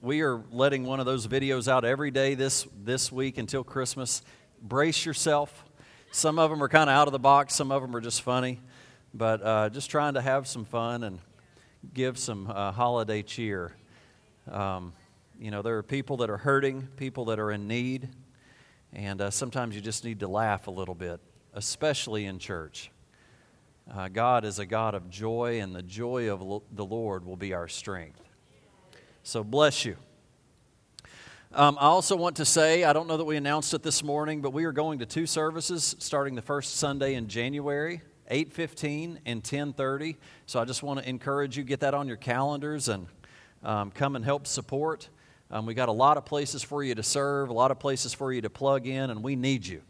we are letting one of those videos out every day this, this week until Christmas. Brace yourself. Some of them are kind of out of the box, some of them are just funny, but uh, just trying to have some fun and give some uh, holiday cheer. Um, you know, there are people that are hurting, people that are in need, and uh, sometimes you just need to laugh a little bit, especially in church. Uh, God is a God of joy, and the joy of lo- the Lord will be our strength. So, bless you. Um, I also want to say, I don't know that we announced it this morning, but we are going to two services starting the first Sunday in January. 8.15 and 10.30 so i just want to encourage you get that on your calendars and um, come and help support um, we got a lot of places for you to serve a lot of places for you to plug in and we need you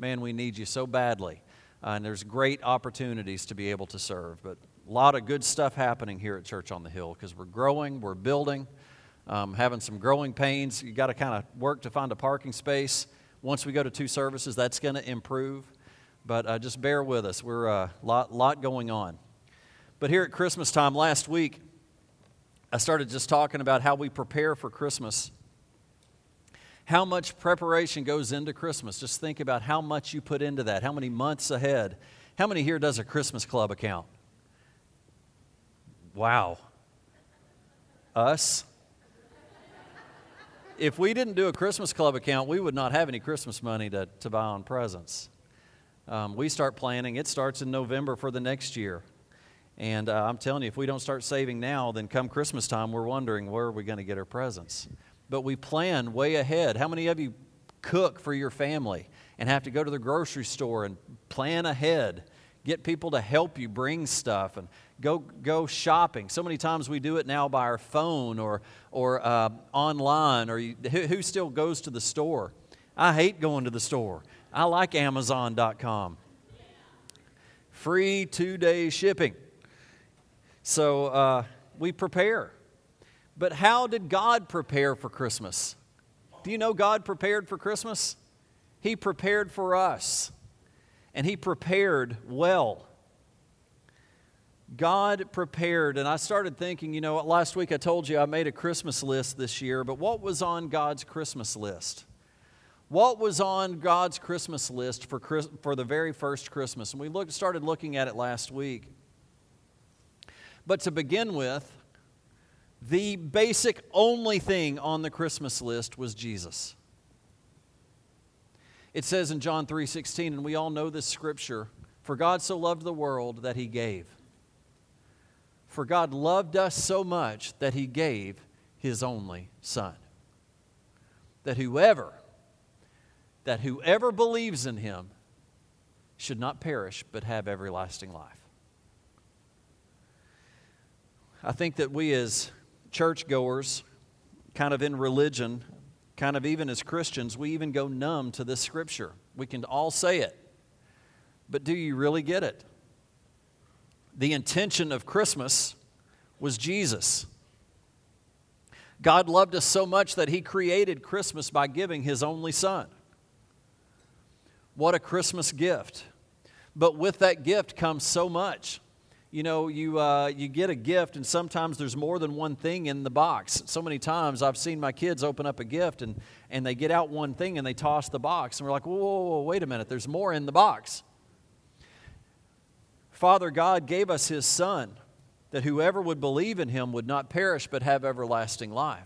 man we need you so badly uh, and there's great opportunities to be able to serve but a lot of good stuff happening here at church on the hill because we're growing we're building um, having some growing pains you got to kind of work to find a parking space once we go to two services that's going to improve but uh, just bear with us. We're a uh, lot, lot going on. But here at Christmas time last week, I started just talking about how we prepare for Christmas. How much preparation goes into Christmas? Just think about how much you put into that, how many months ahead. How many here does a Christmas club account? Wow. Us? If we didn't do a Christmas club account, we would not have any Christmas money to, to buy on presents. Um, we start planning, it starts in November for the next year. And uh, I'm telling you, if we don't start saving now, then come Christmas time, we're wondering where are we going to get our presents. But we plan way ahead. How many of you cook for your family and have to go to the grocery store and plan ahead? Get people to help you bring stuff and go, go shopping. So many times we do it now by our phone or, or uh, online, or you, who, still goes to the store? I hate going to the store. I like Amazon.com. Free two day shipping. So uh, we prepare. But how did God prepare for Christmas? Do you know God prepared for Christmas? He prepared for us, and He prepared well. God prepared, and I started thinking, you know, last week I told you I made a Christmas list this year, but what was on God's Christmas list? what was on God's Christmas list for, for the very first Christmas. And we looked, started looking at it last week. But to begin with, the basic only thing on the Christmas list was Jesus. It says in John 3:16 and we all know this scripture, for God so loved the world that he gave. For God loved us so much that he gave his only son. That whoever that whoever believes in him should not perish but have everlasting life. I think that we as churchgoers, kind of in religion, kind of even as Christians, we even go numb to this scripture. We can all say it, but do you really get it? The intention of Christmas was Jesus. God loved us so much that He created Christmas by giving His only Son. What a Christmas gift. But with that gift comes so much. You know, you, uh, you get a gift, and sometimes there's more than one thing in the box. So many times I've seen my kids open up a gift and, and they get out one thing and they toss the box. And we're like, whoa, whoa, whoa, wait a minute, there's more in the box. Father God gave us His Son that whoever would believe in Him would not perish but have everlasting life.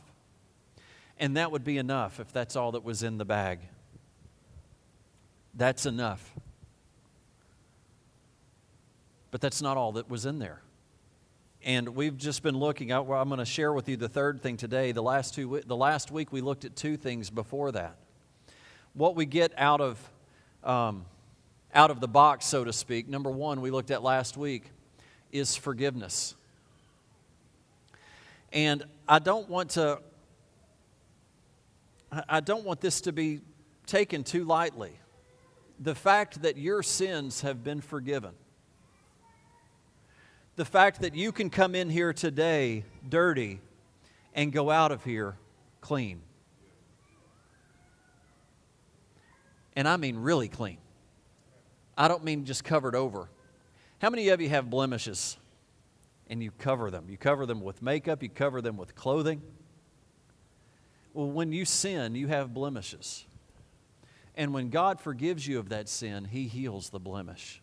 And that would be enough if that's all that was in the bag. That's enough. But that's not all that was in there. And we've just been looking at, well, I'm going to share with you the third thing today. The last, two, the last week we looked at two things before that. What we get out of, um, out of the box, so to speak, number one, we looked at last week, is forgiveness. And I don't want to, I don't want this to be taken too lightly the fact that your sins have been forgiven. The fact that you can come in here today dirty and go out of here clean. And I mean really clean. I don't mean just covered over. How many of you have blemishes and you cover them? You cover them with makeup, you cover them with clothing. Well, when you sin, you have blemishes. And when God forgives you of that sin, He heals the blemish,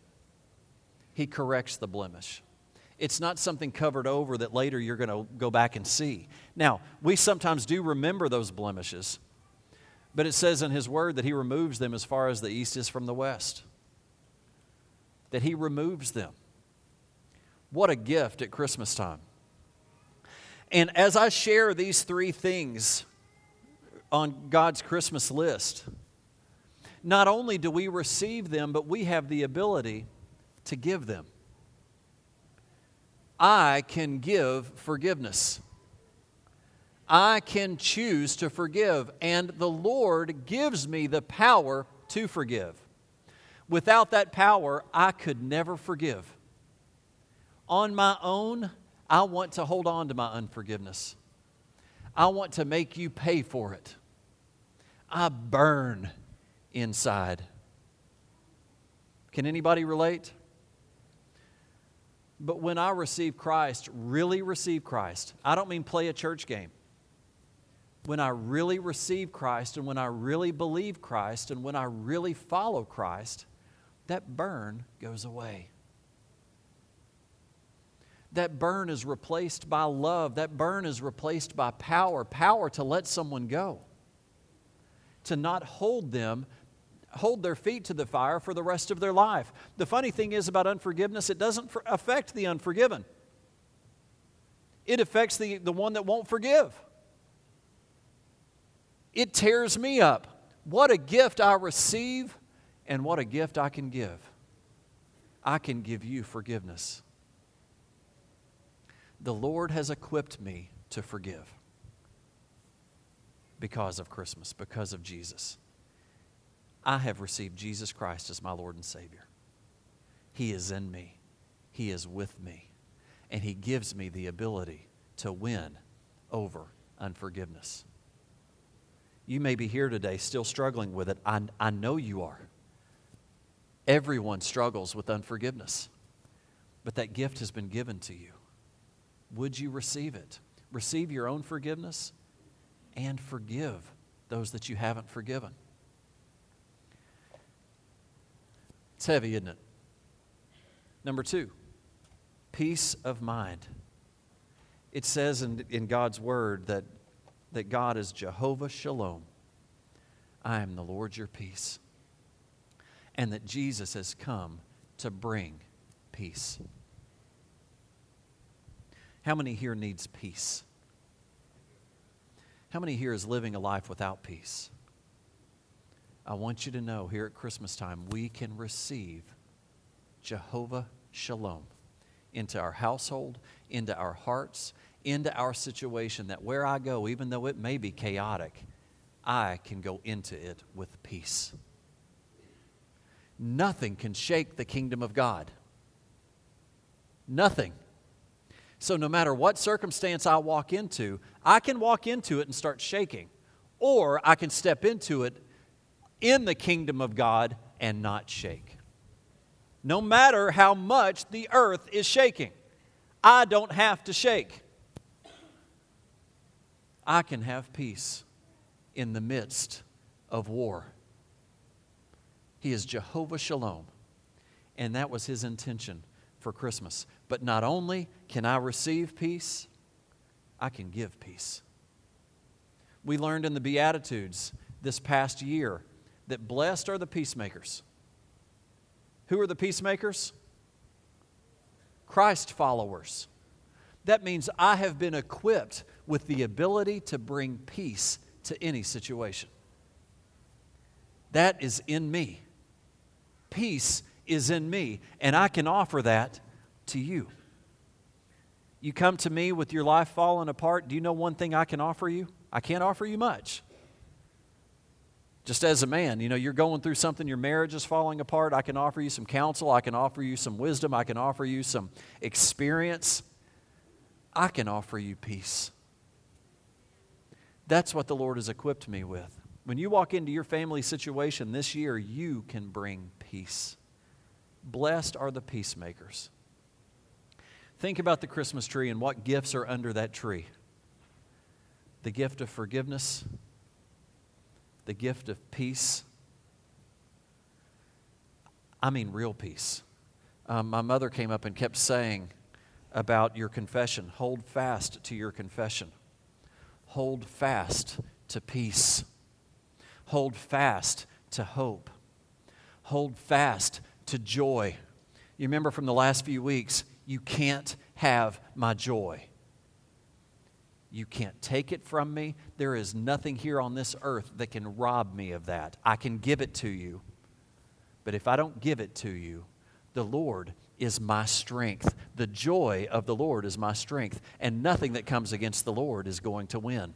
He corrects the blemish. It's not something covered over that later you're going to go back and see. Now, we sometimes do remember those blemishes, but it says in His Word that He removes them as far as the east is from the west. That He removes them. What a gift at Christmas time. And as I share these three things on God's Christmas list, not only do we receive them, but we have the ability to give them. I can give forgiveness. I can choose to forgive, and the Lord gives me the power to forgive. Without that power, I could never forgive. On my own, I want to hold on to my unforgiveness. I want to make you pay for it. I burn inside. Can anybody relate? But when I receive Christ, really receive Christ, I don't mean play a church game. When I really receive Christ and when I really believe Christ and when I really follow Christ, that burn goes away. That burn is replaced by love. That burn is replaced by power power to let someone go, to not hold them hold their feet to the fire for the rest of their life. The funny thing is about unforgiveness, it doesn't affect the unforgiven, it affects the, the one that won't forgive. It tears me up. What a gift I receive, and what a gift I can give. I can give you forgiveness. The Lord has equipped me to forgive because of Christmas, because of Jesus. I have received Jesus Christ as my Lord and Savior. He is in me, He is with me, and He gives me the ability to win over unforgiveness. You may be here today still struggling with it. I, I know you are. Everyone struggles with unforgiveness, but that gift has been given to you. Would you receive it? Receive your own forgiveness and forgive those that you haven't forgiven. It's heavy, isn't it? Number two, peace of mind. It says in, in God's word that, that God is Jehovah Shalom. I am the Lord your peace. And that Jesus has come to bring peace. How many here needs peace? How many here is living a life without peace? I want you to know here at Christmas time, we can receive Jehovah Shalom into our household, into our hearts, into our situation, that where I go, even though it may be chaotic, I can go into it with peace. Nothing can shake the kingdom of God. Nothing. So, no matter what circumstance I walk into, I can walk into it and start shaking, or I can step into it in the kingdom of God and not shake. No matter how much the earth is shaking, I don't have to shake. I can have peace in the midst of war. He is Jehovah Shalom. And that was his intention for Christmas. But not only can I receive peace, I can give peace. We learned in the Beatitudes this past year that blessed are the peacemakers. Who are the peacemakers? Christ followers. That means I have been equipped with the ability to bring peace to any situation. That is in me. Peace is in me, and I can offer that to you. You come to me with your life falling apart. Do you know one thing I can offer you? I can't offer you much. Just as a man, you know, you're going through something, your marriage is falling apart. I can offer you some counsel. I can offer you some wisdom. I can offer you some experience. I can offer you peace. That's what the Lord has equipped me with. When you walk into your family situation this year, you can bring peace. Blessed are the peacemakers. Think about the Christmas tree and what gifts are under that tree the gift of forgiveness, the gift of peace. I mean, real peace. Um, my mother came up and kept saying about your confession hold fast to your confession, hold fast to peace, hold fast to hope, hold fast to joy. You remember from the last few weeks, you can't have my joy. You can't take it from me. There is nothing here on this earth that can rob me of that. I can give it to you. But if I don't give it to you, the Lord is my strength. The joy of the Lord is my strength. And nothing that comes against the Lord is going to win.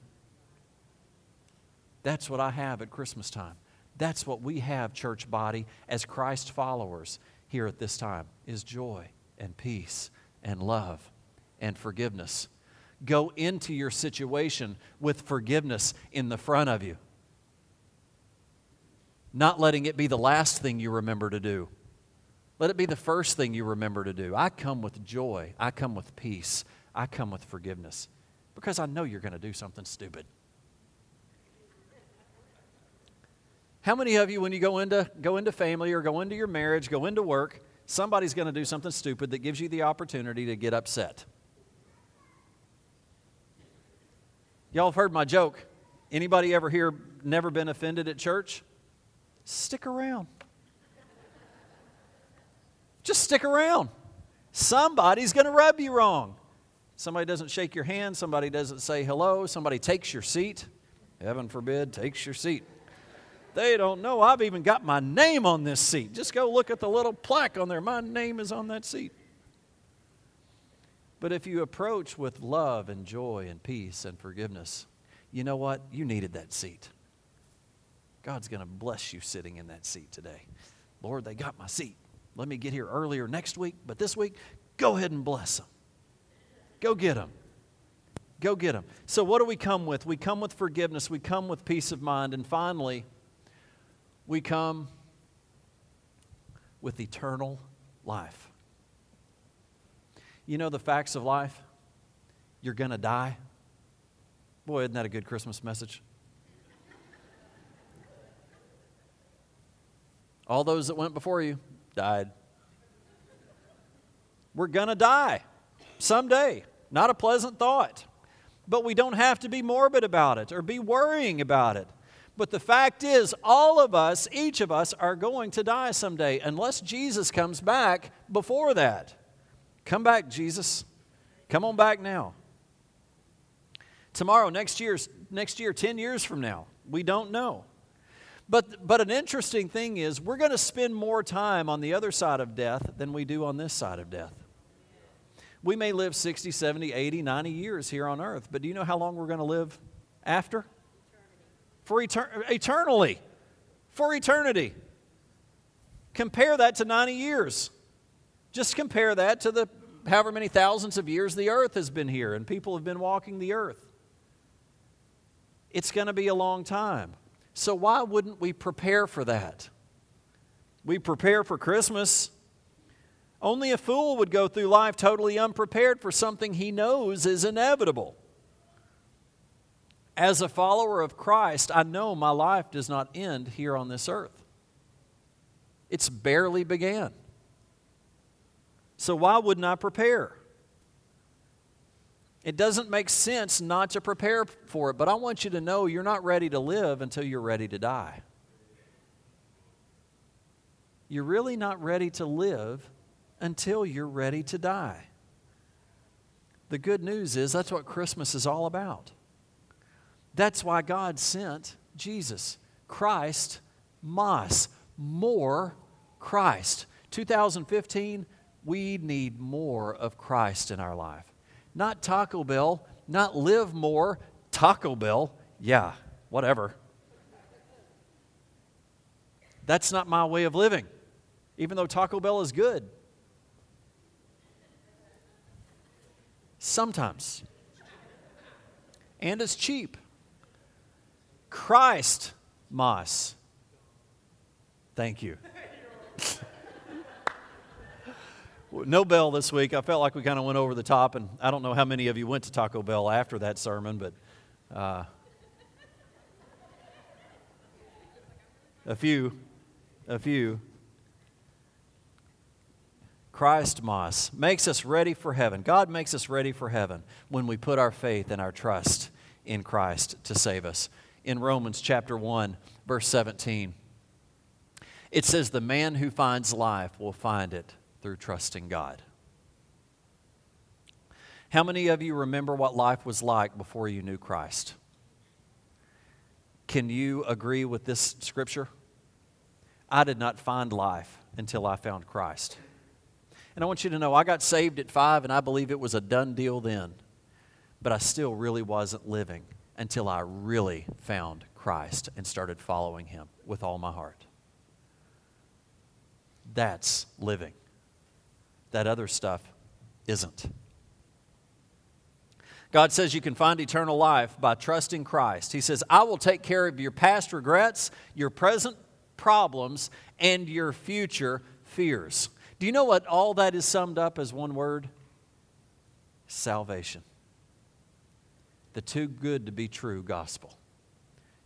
That's what I have at Christmas time. That's what we have, church body, as Christ followers here at this time, is joy and peace and love and forgiveness. Go into your situation with forgiveness in the front of you, not letting it be the last thing you remember to do. Let it be the first thing you remember to do. I come with joy, I come with peace, I come with forgiveness because I know you're going to do something stupid. How many of you, when you go into, go into family or go into your marriage, go into work, somebody's going to do something stupid that gives you the opportunity to get upset? Y'all have heard my joke. Anybody ever here never been offended at church? Stick around. Just stick around. Somebody's going to rub you wrong. Somebody doesn't shake your hand, somebody doesn't say hello, somebody takes your seat. Heaven forbid, takes your seat. They don't know I've even got my name on this seat. Just go look at the little plaque on there. My name is on that seat. But if you approach with love and joy and peace and forgiveness, you know what? You needed that seat. God's going to bless you sitting in that seat today. Lord, they got my seat. Let me get here earlier next week, but this week, go ahead and bless them. Go get them. Go get them. So, what do we come with? We come with forgiveness, we come with peace of mind, and finally, we come with eternal life. You know the facts of life? You're going to die. Boy, isn't that a good Christmas message? All those that went before you, died. We're going to die someday. Not a pleasant thought. But we don't have to be morbid about it or be worrying about it. But the fact is, all of us, each of us, are going to die someday unless Jesus comes back before that. Come back, Jesus. Come on back now. Tomorrow, next year, next year, 10 years from now, we don't know. But, but an interesting thing is, we're going to spend more time on the other side of death than we do on this side of death. We may live 60, 70, 80, 90 years here on earth, but do you know how long we're going to live after? For etern- eternally. For eternity. Compare that to 90 years. Just compare that to the however many thousands of years the earth has been here and people have been walking the earth. It's going to be a long time. So, why wouldn't we prepare for that? We prepare for Christmas. Only a fool would go through life totally unprepared for something he knows is inevitable. As a follower of Christ, I know my life does not end here on this earth. It's barely began. So, why wouldn't I prepare? It doesn't make sense not to prepare for it, but I want you to know you're not ready to live until you're ready to die. You're really not ready to live until you're ready to die. The good news is that's what Christmas is all about. That's why God sent Jesus, Christ, Mas, more Christ. 2015, we need more of Christ in our life. Not Taco Bell, not live more, Taco Bell. Yeah, whatever. That's not my way of living, even though Taco Bell is good. Sometimes. And it's cheap. Christ Mas. Thank you. no bell this week. I felt like we kind of went over the top, and I don't know how many of you went to Taco Bell after that sermon, but Uh, a few, a few. Christmas makes us ready for heaven. God makes us ready for heaven when we put our faith and our trust in Christ to save us. In Romans chapter 1, verse 17, it says, The man who finds life will find it through trusting God. How many of you remember what life was like before you knew Christ? Can you agree with this scripture? I did not find life until I found Christ. And I want you to know I got saved at five, and I believe it was a done deal then. But I still really wasn't living until I really found Christ and started following Him with all my heart. That's living. That other stuff isn't. God says you can find eternal life by trusting Christ. He says, I will take care of your past regrets, your present problems, and your future fears. Do you know what all that is summed up as one word? Salvation. The too good to be true gospel.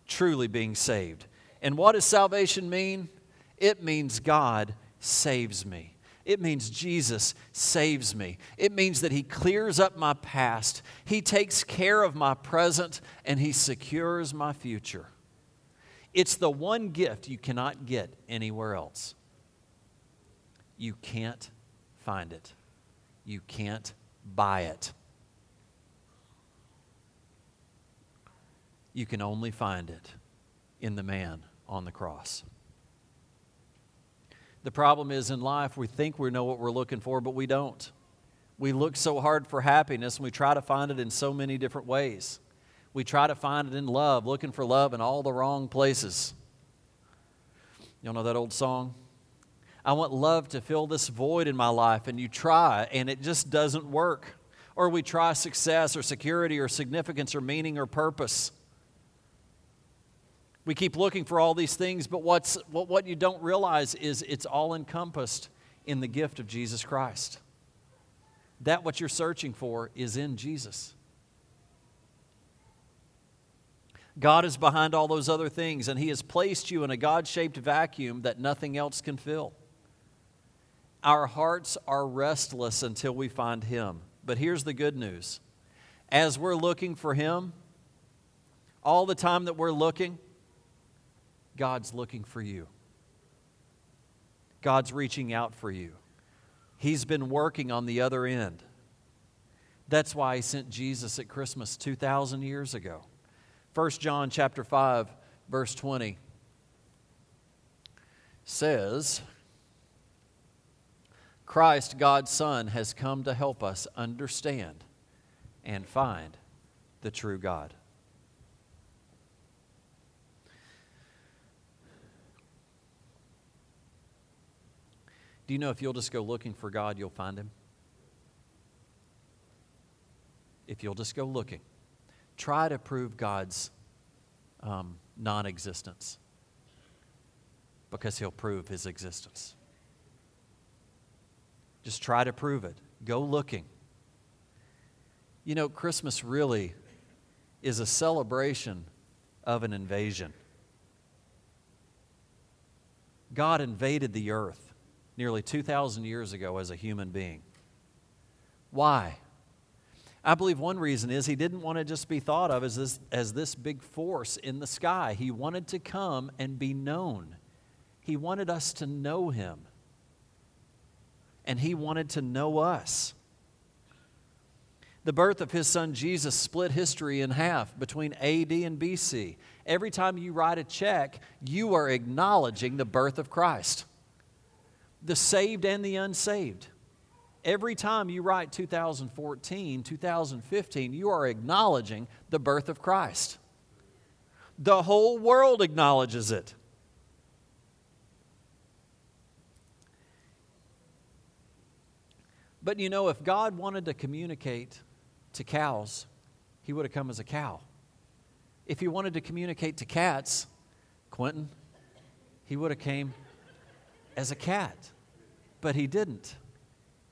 Truly being saved. And what does salvation mean? It means God saves me. It means Jesus saves me. It means that He clears up my past, He takes care of my present, and He secures my future. It's the one gift you cannot get anywhere else. You can't find it, you can't buy it. You can only find it in the man on the cross. The problem is in life, we think we know what we're looking for, but we don't. We look so hard for happiness and we try to find it in so many different ways. We try to find it in love, looking for love in all the wrong places. Y'all know that old song? I want love to fill this void in my life, and you try, and it just doesn't work. Or we try success or security or significance or meaning or purpose. We keep looking for all these things, but what's, what, what you don't realize is it's all encompassed in the gift of Jesus Christ. That what you're searching for is in Jesus. God is behind all those other things, and He has placed you in a God shaped vacuum that nothing else can fill. Our hearts are restless until we find Him. But here's the good news as we're looking for Him, all the time that we're looking, God's looking for you. God's reaching out for you. He's been working on the other end. That's why he sent Jesus at Christmas 2000 years ago. 1 John chapter 5 verse 20 says Christ God's son has come to help us understand and find the true God. Do you know if you'll just go looking for God, you'll find Him? If you'll just go looking, try to prove God's um, non existence because He'll prove His existence. Just try to prove it. Go looking. You know, Christmas really is a celebration of an invasion. God invaded the earth nearly 2,000 years ago as a human being. Why? I believe one reason is he didn't want to just be thought of as this, as this big force in the sky. He wanted to come and be known. He wanted us to know him. And he wanted to know us. The birth of his son Jesus split history in half between AD and BC. Every time you write a check, you are acknowledging the birth of Christ the saved and the unsaved. Every time you write 2014, 2015, you are acknowledging the birth of Christ. The whole world acknowledges it. But you know, if God wanted to communicate to cows, he would have come as a cow. If he wanted to communicate to cats, Quentin, he would have came as a cat. But he didn't.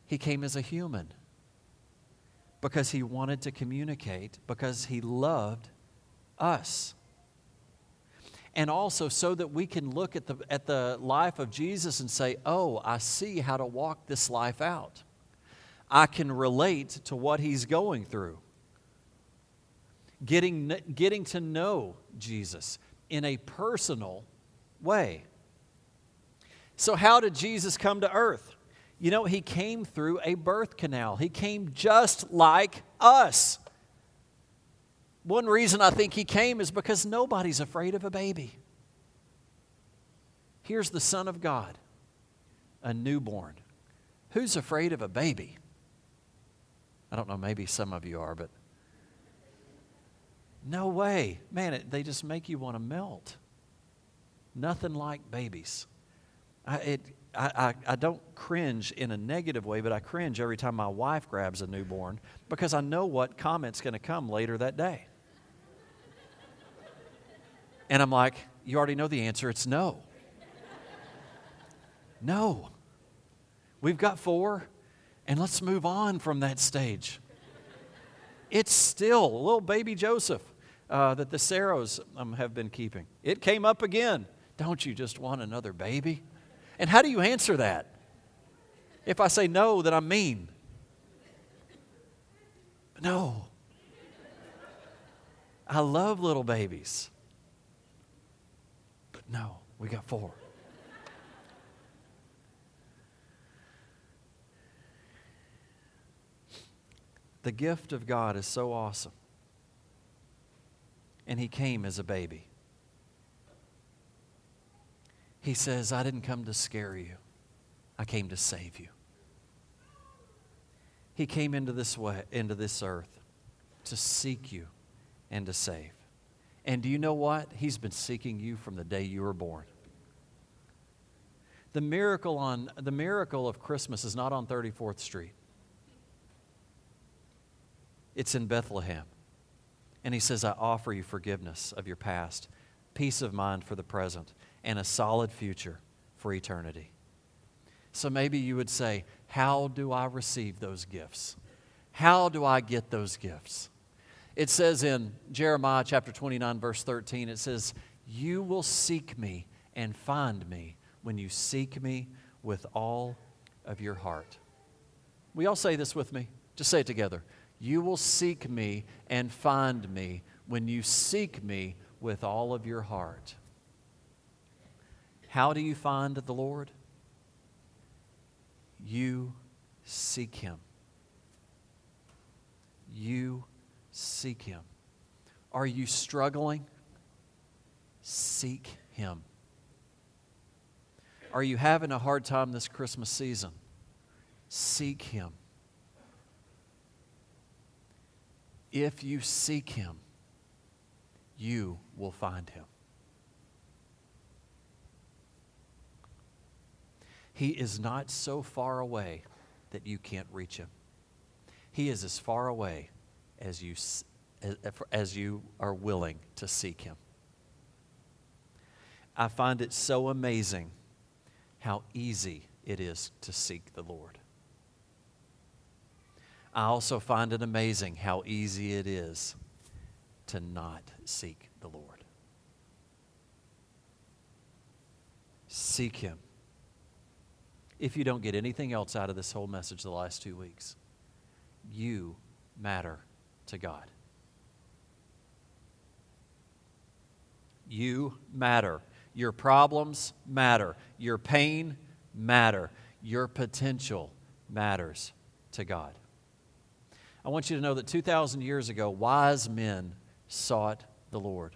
He came as a human because he wanted to communicate, because he loved us. And also so that we can look at the, at the life of Jesus and say, oh, I see how to walk this life out. I can relate to what he's going through. Getting, getting to know Jesus in a personal way. So, how did Jesus come to earth? You know, he came through a birth canal. He came just like us. One reason I think he came is because nobody's afraid of a baby. Here's the Son of God, a newborn. Who's afraid of a baby? I don't know, maybe some of you are, but no way. Man, it, they just make you want to melt. Nothing like babies. I, it, I, I, I, don't cringe in a negative way, but I cringe every time my wife grabs a newborn because I know what comment's going to come later that day. And I'm like, you already know the answer. It's no. No. We've got four, and let's move on from that stage. It's still little baby Joseph uh, that the Saros um, have been keeping. It came up again. Don't you just want another baby? And how do you answer that? If I say no, then I'm mean. No. I love little babies. But no, we got four. The gift of God is so awesome. And He came as a baby. He says, I didn't come to scare you, I came to save you. He came into this way, into this earth to seek you and to save. And do you know what? He's been seeking you from the day you were born. The miracle on the miracle of Christmas is not on 34th Street. It's in Bethlehem. And he says, I offer you forgiveness of your past, peace of mind for the present, and a solid future for eternity. So maybe you would say, How do I receive those gifts? How do I get those gifts? It says in Jeremiah chapter 29, verse 13, it says, You will seek me and find me when you seek me with all of your heart. We all say this with me? Just say it together. You will seek me and find me when you seek me with all of your heart. How do you find the Lord? You seek Him. You seek Him. Are you struggling? Seek Him. Are you having a hard time this Christmas season? Seek Him. If you seek Him, you will find Him. He is not so far away that you can't reach him. He is as far away as you, as you are willing to seek him. I find it so amazing how easy it is to seek the Lord. I also find it amazing how easy it is to not seek the Lord. Seek Him if you don't get anything else out of this whole message the last two weeks. You matter to God. You matter. Your problems matter. Your pain matter. Your potential matters to God. I want you to know that 2,000 years ago, wise men sought the Lord.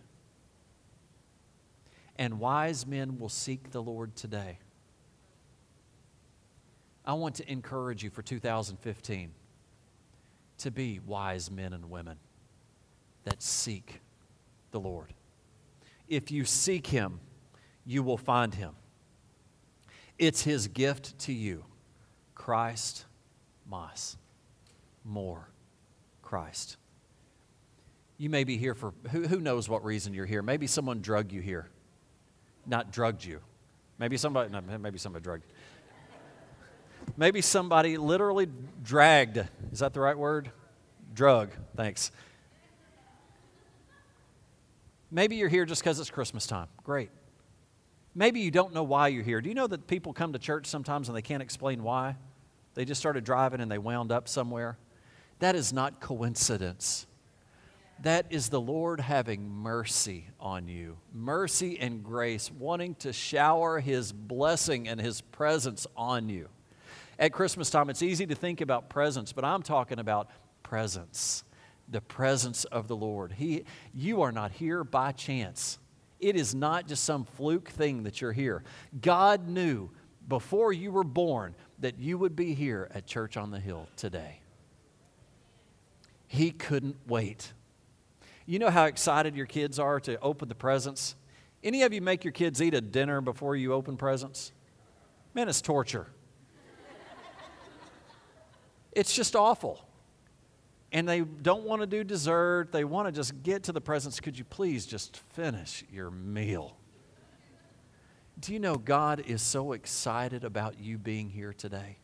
And wise men will seek the Lord today. I want to encourage you for 2015 to be wise men and women that seek the Lord. If you seek Him, you will find Him. It's His gift to you Christ mas, more Christ. You may be here for who, who knows what reason you're here. Maybe someone drugged you here, not drugged you. Maybe somebody, no, maybe somebody drugged you. Maybe somebody literally dragged. Is that the right word? Drug. Thanks. Maybe you're here just because it's Christmas time. Great. Maybe you don't know why you're here. Do you know that people come to church sometimes and they can't explain why? They just started driving and they wound up somewhere. That is not coincidence. That is the Lord having mercy on you, mercy and grace, wanting to shower His blessing and His presence on you. At Christmas time, it's easy to think about presents, but I'm talking about presence, the presence of the Lord. He, you are not here by chance. It is not just some fluke thing that you're here. God knew before you were born that you would be here at Church on the Hill today. He couldn't wait. You know how excited your kids are to open the presents? Any of you make your kids eat a dinner before you open presents? Man, it's torture. It's just awful and they don't want to do dessert. They want to just get to the presence. Could you please just finish your meal? Do you know God is so excited about you being here today?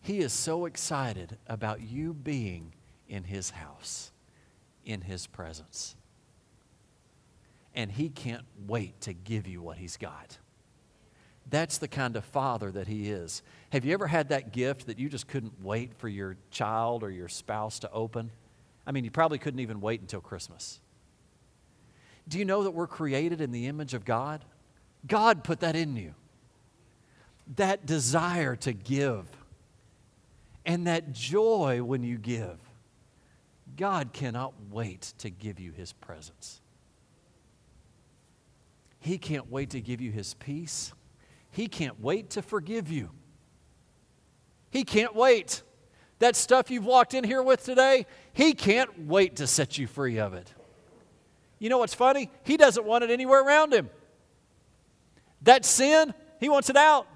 He is so excited about you being in His house, in His presence. And He can't wait to give you what He's got. That's the kind of father that he is. Have you ever had that gift that you just couldn't wait for your child or your spouse to open? I mean, you probably couldn't even wait until Christmas. Do you know that we're created in the image of God? God put that in you. That desire to give and that joy when you give. God cannot wait to give you His presence. He can't wait to give you His peace. He can't wait to forgive you. He can't wait. That stuff you've walked in here with today, He can't wait to set you free of it. You know what's funny? He doesn't want it anywhere around Him. That sin, He wants it out.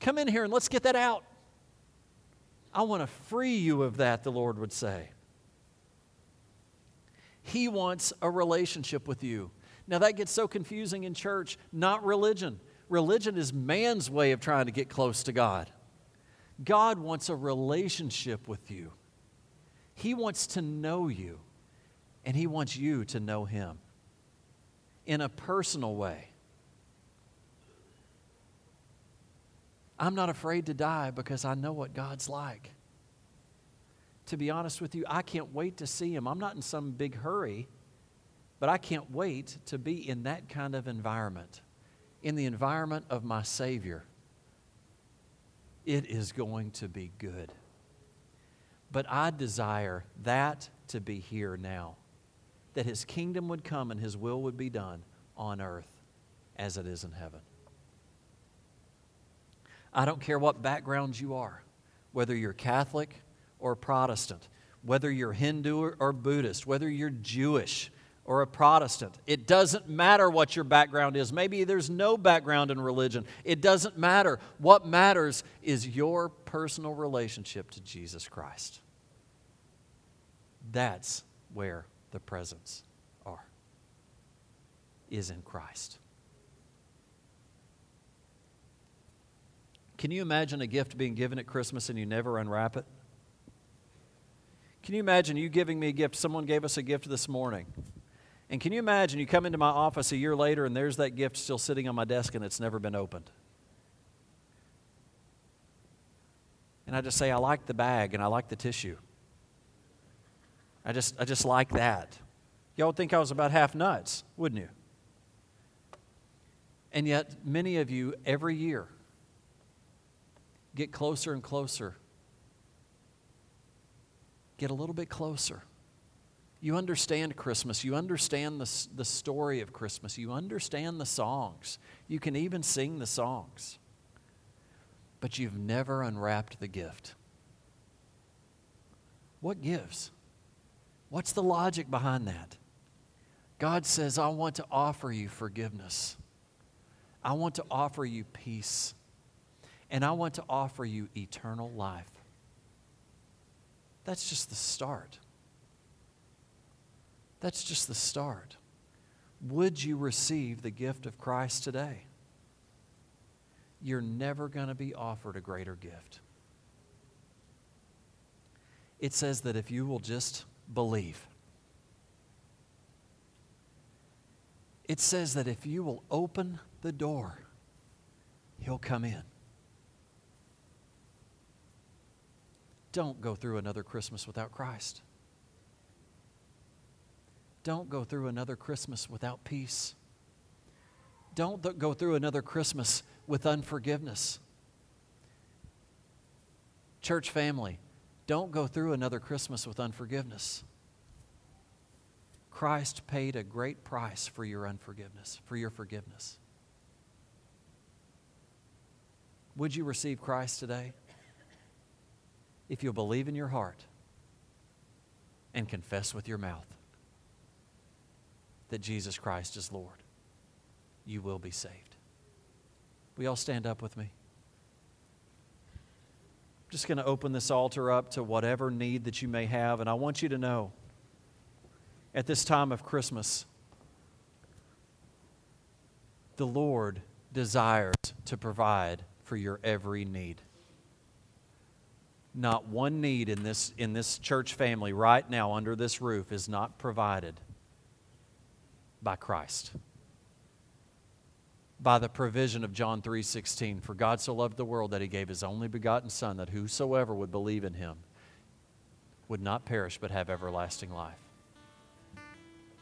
Come in here and let's get that out. I want to free you of that, the Lord would say. He wants a relationship with you. Now, that gets so confusing in church, not religion. Religion is man's way of trying to get close to God. God wants a relationship with you. He wants to know you, and He wants you to know Him in a personal way. I'm not afraid to die because I know what God's like. To be honest with you, I can't wait to see Him. I'm not in some big hurry, but I can't wait to be in that kind of environment in the environment of my Savior, it is going to be good. But I desire that to be here now, that His kingdom would come and His will would be done on earth as it is in heaven. I don't care what background you are, whether you're Catholic or Protestant, whether you're Hindu or Buddhist, whether you're Jewish or a Protestant. It doesn't matter what your background is. Maybe there's no background in religion. It doesn't matter. What matters is your personal relationship to Jesus Christ. That's where the presents are, is in Christ. Can you imagine a gift being given at Christmas and you never unwrap it? Can you imagine you giving me a gift? Someone gave us a gift this morning and can you imagine you come into my office a year later and there's that gift still sitting on my desk and it's never been opened? And I just say, I like the bag and I like the tissue. I just, I just like that. Y'all would think I was about half nuts, wouldn't you? And yet, many of you every year get closer and closer, get a little bit closer you understand Christmas. You understand the, the story of Christmas. You understand the songs. You can even sing the songs. But you've never unwrapped the gift. What gives? What's the logic behind that? God says, I want to offer you forgiveness. I want to offer you peace. And I want to offer you eternal life. That's just the start. That's just the start. Would you receive the gift of Christ today? You're never going to be offered a greater gift. It says that if you will just believe, It says that if you will open the door, He'll come in. Don't go through another Christmas without Christ. Don't go through another Christmas without peace. Don't th- go through another Christmas with unforgiveness. Church family, don't go through another Christmas with unforgiveness. Christ paid a great price for your unforgiveness, for your forgiveness. Would you receive Christ today? If you'll believe in your heart and confess with your mouth that Jesus Christ is Lord, you will be saved. We all stand up with me. I'm just going to open this altar up to whatever need that you may have, and I want you to know at this time of Christmas, the Lord desires to provide for your every need. Not one need in this, in this church family right now under this roof is not provided by Christ. By the provision of John 3:16, for God so loved the world that he gave his only begotten son that whosoever would believe in him would not perish but have everlasting life.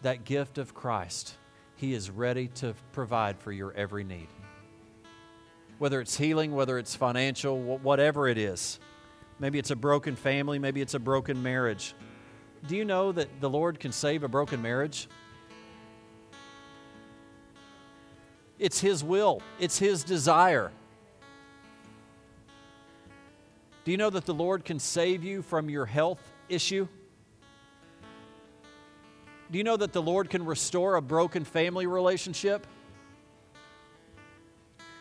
That gift of Christ, he is ready to provide for your every need. Whether it's healing, whether it's financial, whatever it is. Maybe it's a broken family, maybe it's a broken marriage. Do you know that the Lord can save a broken marriage? It's His will, it's His desire. Do you know that the Lord can save you from your health issue? Do you know that the Lord can restore a broken family relationship?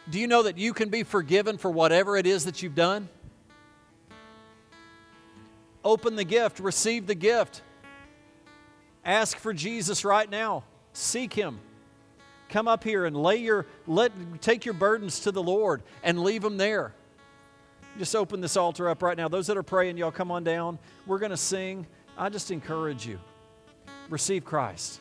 Do you know that you can be forgiven for whatever it is that you've done? Open the gift, receive the gift. Ask for Jesus right now. Seek Him. Come up here and lay your let take your burdens to the Lord and leave them there. Just open this altar up right now. Those that are praying, y'all come on down. We're going to sing. I just encourage you. Receive Christ.